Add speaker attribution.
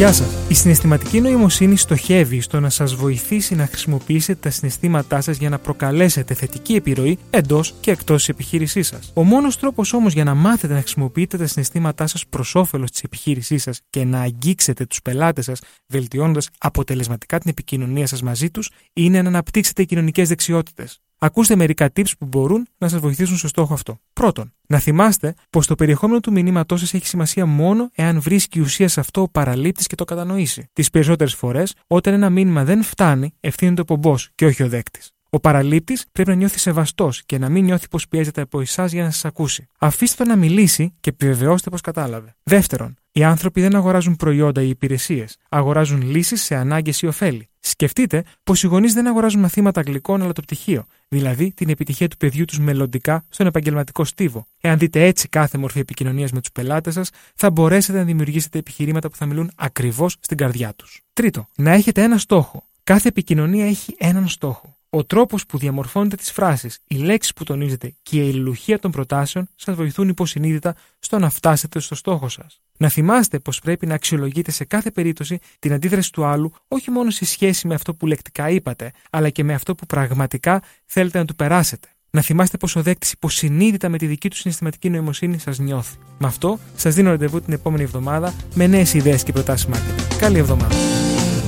Speaker 1: Γεια σας. Η συναισθηματική νοημοσύνη στοχεύει στο να σας βοηθήσει να χρησιμοποιήσετε τα συναισθήματά σας για να προκαλέσετε θετική επιρροή εντός και εκτός της επιχείρησής σας. Ο μόνος τρόπος όμως για να μάθετε να χρησιμοποιείτε τα συναισθήματά σας προς όφελος της επιχείρησής σας και να αγγίξετε τους πελάτες σας, βελτιώνοντας αποτελεσματικά την επικοινωνία σας μαζί τους, είναι να αναπτύξετε κοινωνικές δεξιότητες. Ακούστε μερικά tips που μπορούν να σας βοηθήσουν στο στόχο αυτό. Πρώτον, να θυμάστε πως το περιεχόμενο του μηνύματός σας έχει σημασία μόνο εάν βρίσκει ουσία σε αυτό ο παραλήπτης και το κατανοήσει. Τις περισσότερες φορές, όταν ένα μήνυμα δεν φτάνει, ευθύνεται ο πομπός και όχι ο δέκτης. Ο παραλήπτης πρέπει να νιώθει σεβαστός και να μην νιώθει πως πιέζεται από εσάς για να σας ακούσει. Αφήστε το να μιλήσει και επιβεβαιώστε πως κατάλαβε. Δεύτερον, οι άνθρωποι δεν αγοράζουν προϊόντα ή υπηρεσίες. Αγοράζουν λύσεις σε ανάγκες ή ωφέλη. Σκεφτείτε πως οι γονείς δεν αγοράζουν μαθήματα αγγλικών αλλά το πτυχίο, δηλαδή την επιτυχία του παιδιού τους μελλοντικά στον επαγγελματικό στίβο. Εάν δείτε έτσι κάθε μορφή επικοινωνίας με τους πελάτες σας, θα μπορέσετε να δημιουργήσετε επιχειρήματα που θα μιλούν ακριβώς στην καρδιά τους. Τρίτο, να έχετε ένα στόχο. Κάθε επικοινωνία έχει έναν στόχο. Ο τρόπος που διαμορφώνετε τις φράσεις, οι λέξεις που τονίζετε και η αλληλουχία των προτάσεων σας βοηθούν υποσυνείδητα στο να φτάσετε στο στόχο σας. Να θυμάστε πως πρέπει να αξιολογείτε σε κάθε περίπτωση την αντίδραση του άλλου όχι μόνο σε σχέση με αυτό που λεκτικά είπατε, αλλά και με αυτό που πραγματικά θέλετε να του περάσετε. Να θυμάστε πως ο δέκτης υποσυνείδητα με τη δική του συναισθηματική νοημοσύνη σας νιώθει. Με αυτό, σας δίνω ραντεβού την επόμενη εβδομάδα με νέες ιδέες και προτάσεις marketing. Καλή εβδομάδα.